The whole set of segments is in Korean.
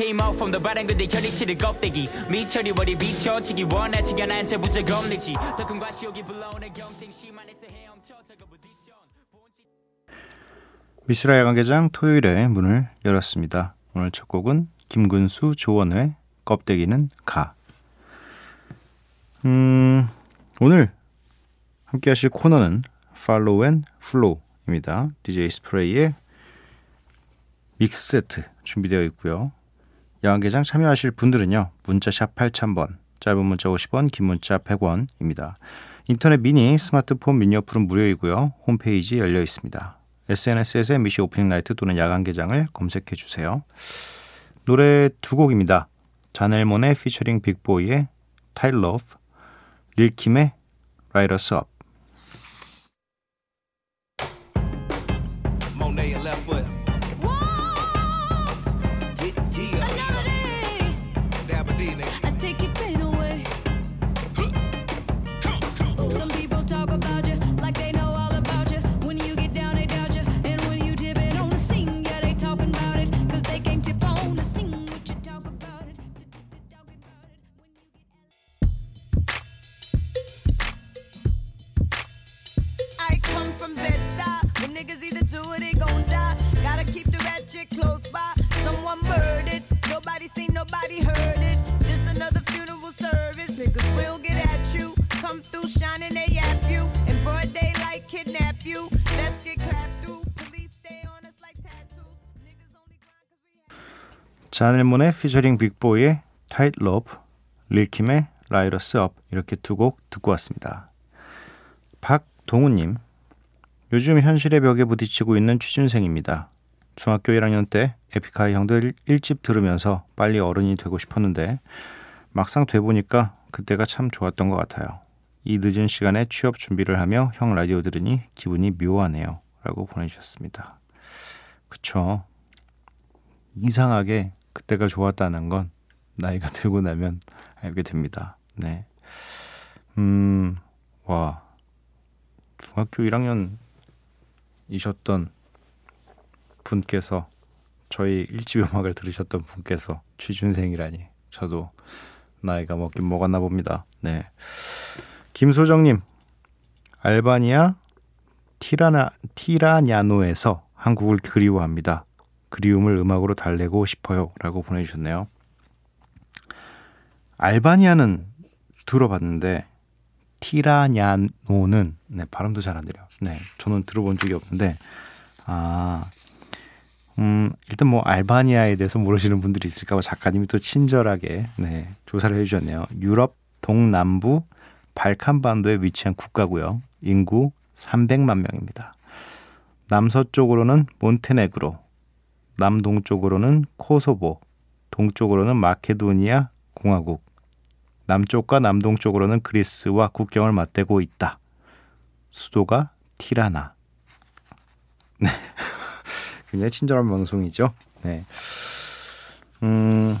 Came out from the bottom 근데 결이치를 껍데기 미철이 머리 비춰지기 원하지 않아 채 부적 겁내지 덕분과 시옥이 불러오는 경쟁 심한에서 헤엄쳐 저거 부딪혀 미스라 야간개장 토요일에 문을 열었습니다. 오늘 첫 곡은 김근수 조원의 껍데기는 가. 음, 오늘 함께 하실 코너는 Follow and Flow입니다. DJ 스프레이의 mix 세트 준비되어 있고요. 야간개장 참여하실 분들은요. 문자샵 8000번, 짧은 문자 50원, 긴 문자 100원입니다. 인터넷 미니, 스마트폰 미니 어플은 무료이고요. 홈페이지 열려 있습니다. SNS에서 MBC Opening Night 또는 야간개장을 검색해 주세요. 노래 두 곡입니다. 자넬몬의 피처링 빅보이의 Tightrope, 릴킴의 Lighters Up. 자넬몬의 피처링 빅보이의 Tightrope, 릴킴의 Lighters Up 이렇게 두 곡 듣고 왔습니다. 박동우님, 요즘 현실의 벽에 부딪히고 있는 취준생입니다. 중학교 1학년 때 에픽하이 형들 1집 들으면서 빨리 어른이 되고 싶었는데 막상 돼보니까 그때가 참 좋았던 것 같아요. 이 늦은 시간에 취업 준비를 하며 형 라디오 들으니 기분이 묘하네요. 라고 보내주셨습니다. 그쵸. 이상하게 그때가 좋았다는 건 나이가 들고 나면 알게 됩니다. 네. 음, 와. 중학교 1학년이셨던 분께서 저희 일집 음악을 들으셨던 분께서 취준생이라니 저도 나이가 먹긴 먹었나 봅니다. 네. 김소정님, 알바니아 티라나, 티라냐노에서 한국을 그리워합니다. 그리움을 음악으로 달래고 싶어요. 라고 보내주셨네요. 알바니아는 들어봤는데, 티라냐노는, 네, 발음도 잘 안 들려요. 네, 저는 들어본 적이 없는데, 아, 음, 일단 뭐 알바니아에 대해서 모르시는 분들이 있을까봐 작가님이 또 친절하게, 네, 조사를 해주셨네요. 유럽 동남부 발칸반도에 위치한 국가고요. 인구 300만 명입니다. 남서쪽으로는 몬테네그로, 남동쪽으로는 코소보, 동쪽으로는 마케도니아 공화국, 남쪽과 남동쪽으로는 그리스와 국경을 맞대고 있다. 수도가 티라나. 네. 굉장히 친절한 방송이죠. 네. 음,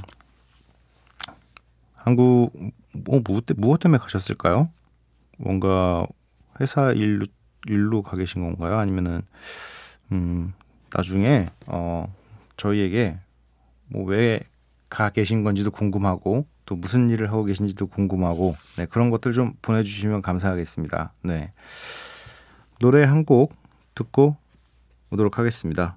한국, 뭐, 뭐, 무엇 때문에 가셨을까요? 뭔가 회사 일로, 일로 가 계신 건가요? 아니면은, 음, 나중에, 어, 저희에게 뭐 왜 가 계신 건지도 궁금하고 또 무슨 일을 하고 계신지도 궁금하고 네, 그런 것들 좀 보내주시면 감사하겠습니다. 네. 노래 한 곡 듣고 오도록 하겠습니다.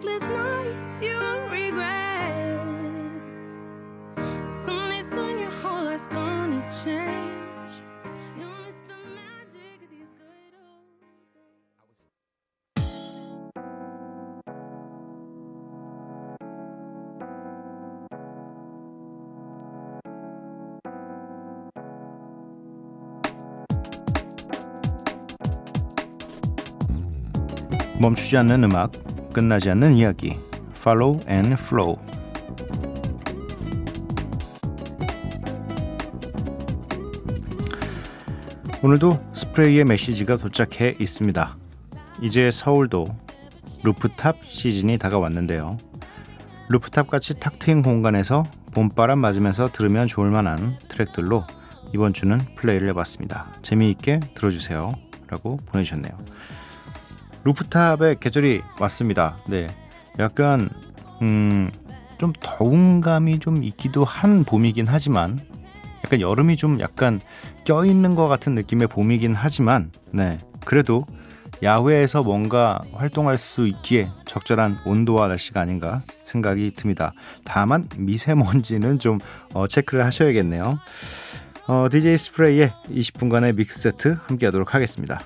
sleepless nights you regret. Someday, soon your whole life's gonna change. You'll miss the magic of these good old days. 끝나지 않는 이야기. Follow and Flow. 오늘도 스프레이의 메시지가 도착해 있습니다. 이제 서울도 루프탑 시즌이 다가왔는데요. 루프탑 같이 탁 트인 공간에서 봄바람 맞으면서 들으면 좋을 만한 트랙들로 이번 주는 플레이를 해봤습니다. 재미있게 들어주세요. 라고 보내주셨네요. 루프탑의 계절이 왔습니다. 네. 약간, 음, 좀 더운 감이 좀 있기도 한 봄이긴 하지만, 약간 여름이 좀 약간 껴있는 것 같은 느낌의 봄이긴 하지만, 네. 그래도 야외에서 뭔가 활동할 수 있기에 적절한 온도와 날씨가 아닌가 생각이 듭니다. 다만 미세먼지는 좀 어, 체크를 하셔야겠네요. 어, DJ 스프레이의 20분간의 믹스 세트 함께 하도록 하겠습니다.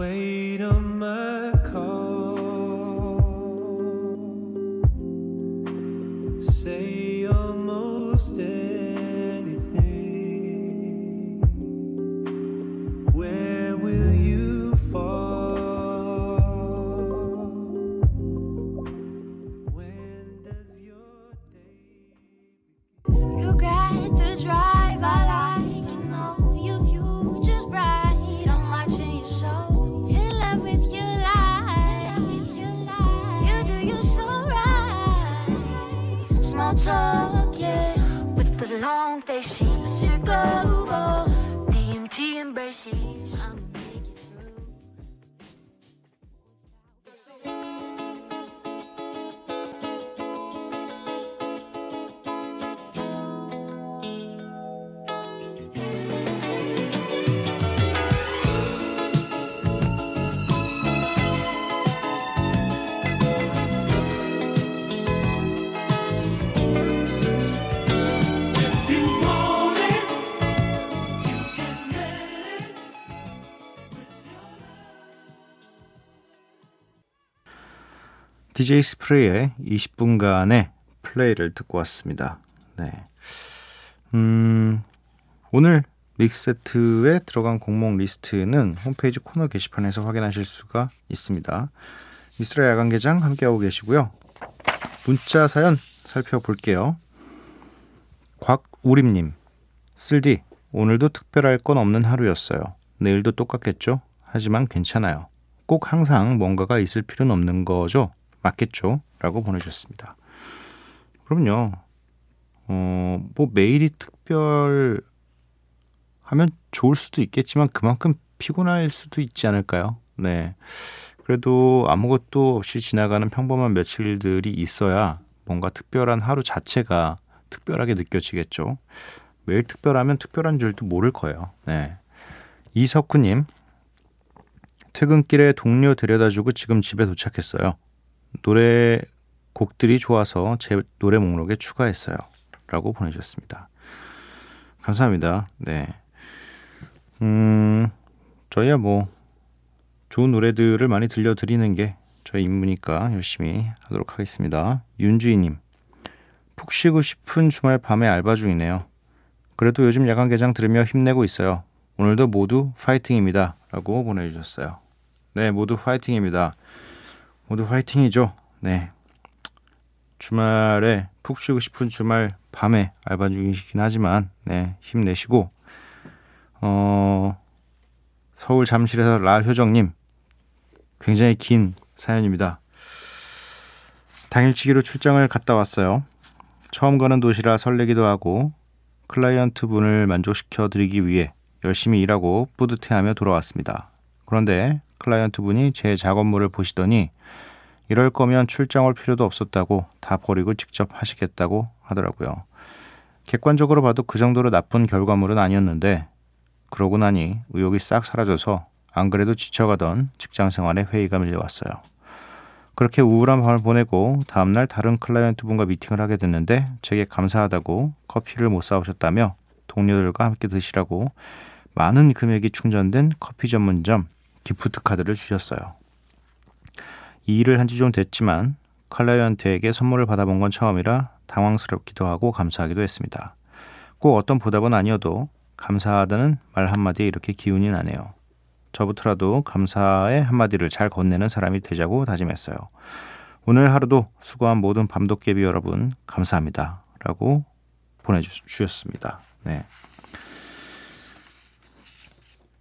weight of my Small talk, yeah, with the long face, she's go DMT embrace, she's. DJ 스프레이의 20분간의 플레이를 듣고 왔습니다. 네. 음, 오늘 mix 세트에 들어간 곡목 리스트는 홈페이지 코너 게시판에서 확인하실 수가 있습니다. 미쓰라 야간개장 함께하고 계시고요. 문자 사연 살펴볼게요. 곽우림님, 쓸디, 오늘도 특별할 건 없는 하루였어요. 내일도 똑같겠죠? 하지만 괜찮아요. 꼭 항상 뭔가가 있을 필요는 없는 거죠? 맞겠죠? 라고 보내주셨습니다. 그럼요. 어, 뭐 매일이 특별하면 좋을 수도 있겠지만 그만큼 피곤할 수도 있지 않을까요? 네. 그래도 아무것도 없이 지나가는 평범한 며칠들이 있어야 뭔가 특별한 하루 자체가 특별하게 느껴지겠죠. 매일 특별하면 특별한 줄도 모를 거예요. 네. 이석구님, 퇴근길에 동료 데려다주고 지금 집에 도착했어요. 노래 곡들이 좋아서 제 노래 목록에 추가했어요. 라고 보내주셨습니다. 감사합니다. 네. 음, 저희야 뭐, 좋은 노래들을 많이 들려드리는 게 저희 임무니까 열심히 하도록 하겠습니다. 윤주희님, 푹 쉬고 싶은 주말 밤에 알바 중이네요. 그래도 요즘 야간 개장 들으며 힘내고 있어요. 오늘도 모두 파이팅입니다. 라고 보내주셨어요. 네, 모두 파이팅입니다. 모두 파이팅이죠. 네. 주말에 푹 쉬고 싶은 주말 밤에 알바 중이시긴 하지만, 네, 힘내시고, 어, 서울 잠실에서 라효정님, 굉장히 긴 사연입니다. 당일치기로 출장을 갔다 왔어요. 처음 가는 도시라 설레기도 하고 클라이언트 분을 만족시켜 드리기 위해 열심히 일하고 뿌듯해하며 돌아왔습니다. 그런데 클라이언트 분이 제 작업물을 보시더니 이럴 거면 출장 올 필요도 없었다고 다 버리고 직접 하시겠다고 하더라고요. 객관적으로 봐도 그 정도로 나쁜 결과물은 아니었는데 그러고 나니 의욕이 싹 사라져서 안 그래도 지쳐가던 직장 생활에 회의가 밀려왔어요. 그렇게 우울한 밤을 보내고 다음날 다른 클라이언트 분과 미팅을 하게 됐는데 제게 감사하다고 커피를 못 사오셨다며 동료들과 함께 드시라고 많은 금액이 충전된 커피 전문점 gift 카드를 주셨어요. 이 일을 한 지 좀 됐지만 클라이언트에게 선물을 받아본 건 처음이라 당황스럽기도 하고 감사하기도 했습니다. 꼭 어떤 보답은 아니어도 감사하다는 말 한마디에 이렇게 기운이 나네요. 저부터라도 감사의 한마디를 잘 건네는 사람이 되자고 다짐했어요. 오늘 하루도 수고한 모든 밤도깨비 여러분 감사합니다. 라고 보내주셨습니다. 네.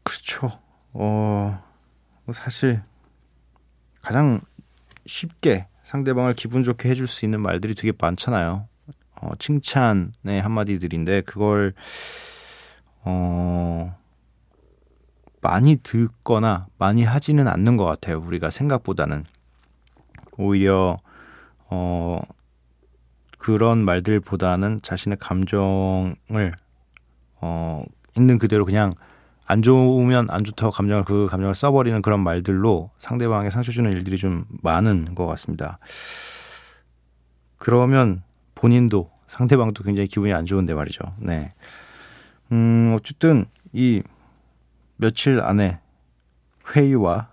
그렇죠. 어, 뭐 사실 가장 쉽게 상대방을 기분 좋게 해줄 수 있는 말들이 되게 많잖아요. 어, 칭찬의 한마디들인데 그걸 어, 많이 듣거나 많이 하지는 않는 것 같아요. 우리가 생각보다는 오히려 어, 그런 말들보다는 자신의 감정을 어, 있는 그대로 그냥 안 좋으면 안 좋다고 감정을 그 감정을 써버리는 그런 말들로 상대방에 상처 주는 일들이 좀 많은 것 같습니다. 그러면 본인도 상대방도 굉장히 기분이 안 좋은데 말이죠. 네. 음, 어쨌든 이 며칠 안에 회의와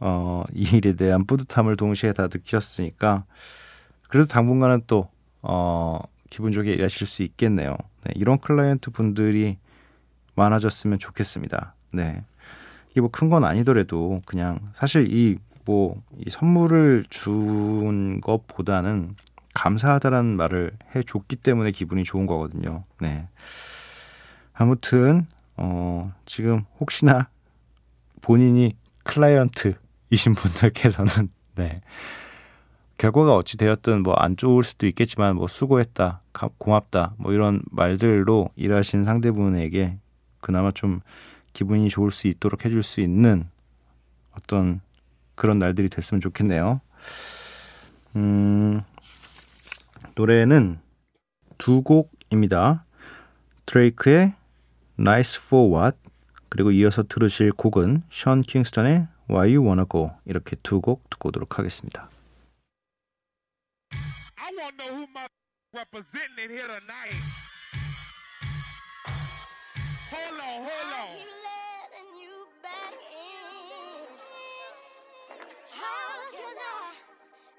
어, 이 일에 대한 뿌듯함을 동시에 다 느꼈으니까 그래도 당분간은 또 어, 기분 좋게 일하실 수 있겠네요. 네, 이런 클라이언트 분들이 많아졌으면 좋겠습니다. 네. 이게 뭐 큰 건 아니더라도 그냥 사실 이 뭐이 선물을 준 것보다는 감사하다라는 말을 해 줬기 때문에 기분이 좋은 거거든요. 네. 아무튼 어 지금 혹시나 본인이 클라이언트이신 분들께서는 네. 결과가 어찌 되었든 뭐 안 좋을 수도 있겠지만 뭐 수고했다, 가- 고맙다 뭐 이런 말들로 일하신 상대분에게 그나마 좀 기분이 좋을 수 있도록 해줄 수 있는 어떤 그런 날들이 됐으면 좋겠네요. 음, 노래는 두 곡입니다. 드레이크의 Nice for What 그리고 이어서 들으실 곡은 션 킹스턴의 Why You Wanna Go 이렇게 두 곡 듣고 오도록 하겠습니다. Representing in here tonight. Hold on, hold on.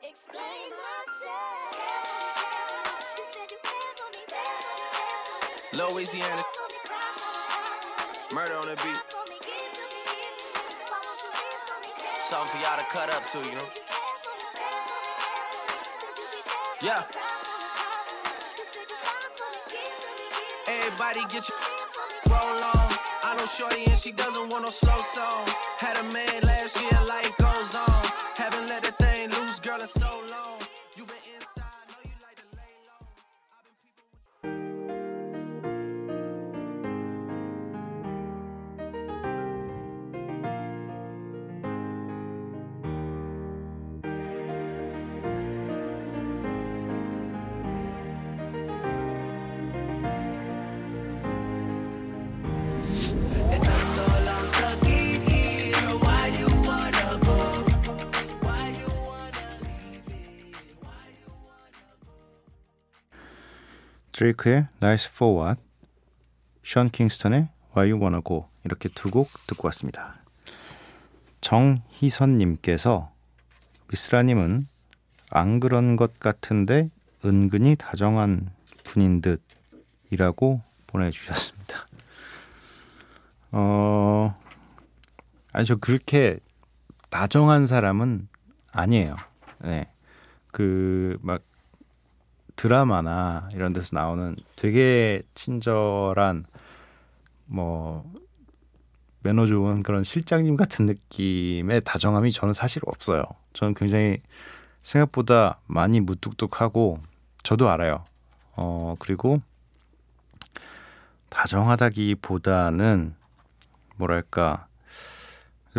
Explain myself. Louisiana. Murder on the beat. Something for y'all to cut up to, you know? Yeah. Everybody get your roll on. I know Shorty and she doesn't want no slow song. Had a man last year, life goes on. Haven't let the thing loose, girl, in so long. 드레이크의 Nice for What, 션 킹스턴의 Why You Wanna Go 이렇게 두 곡 듣고 왔습니다. 정희선님께서 미스라님은 안 그런 것 같은데 은근히 다정한 분인 듯이라고 보내주셨습니다. 어, 아니 저 그렇게 다정한 사람은 아니에요. 네, 그 막 드라마나 이런 데서 나오는 되게 친절한 뭐 매너 좋은 그런 실장님 같은 느낌의 다정함이 저는 사실 없어요. 저는 굉장히 생각보다 많이 무뚝뚝하고 저도 알아요. 어 그리고 다정하다기보다는 뭐랄까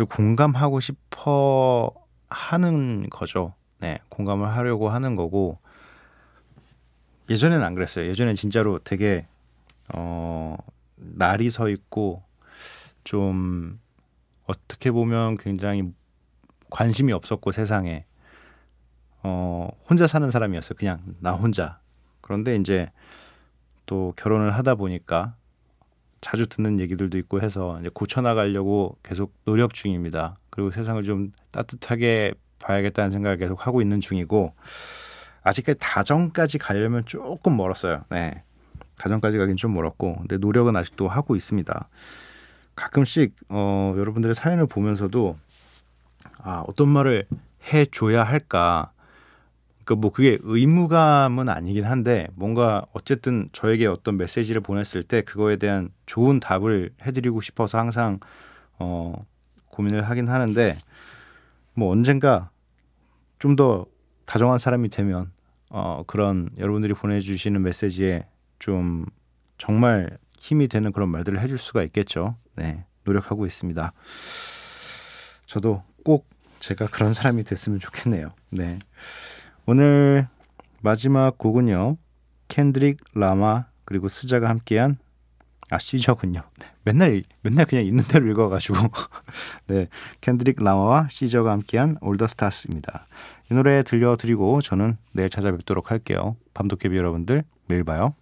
공감하고 싶어 하는 거죠. 네, 공감을 하려고 하는 거고 예전에는 안 그랬어요. 예전엔 진짜로 되게 어 날이 서 있고 좀 어떻게 보면 굉장히 관심이 없었고 세상에 어 혼자 사는 사람이었어요. 그냥 나 혼자. 그런데 이제 또 결혼을 하다 보니까 자주 듣는 얘기들도 있고 해서 이제 고쳐 나가려고 계속 노력 중입니다. 그리고 세상을 좀 따뜻하게 봐야겠다는 생각을 계속 하고 있는 중이고 아직까지 다정까지 가려면 조금 멀었어요. 네. 다정까지 가긴 좀 멀었고 근데 노력은 아직도 하고 있습니다. 가끔씩 어 여러분들의 사연을 보면서도 아, 어떤 말을 해 줘야 할까? 그뭐 그게 의무감은 아니긴 한데 뭔가 어쨌든 저에게 어떤 메시지를 보냈을 때 그거에 대한 좋은 답을 해드리고 싶어서 항상 어 고민을 하긴 하는데 뭐 언젠가 좀 더 다정한 사람이 되면 어 그런 여러분들이 보내주시는 메시지에 좀 정말 힘이 되는 그런 말들을 해줄 수가 있겠죠. 네 노력하고 있습니다. 저도 꼭 제가 그런 사람이 됐으면 좋겠네요. 네. 오늘 마지막 곡은요. 캔드릭 라마 그리고 스자가 함께한 아 시저군요. 네, 맨날 맨날 그냥 있는 대로 읽어가지고 네 캔드릭 라마와 시저가 함께한 올더 스타스입니다. 이 노래 들려드리고 저는 내일 찾아뵙도록 할게요. 밤도깨비 여러분들 매일 봐요.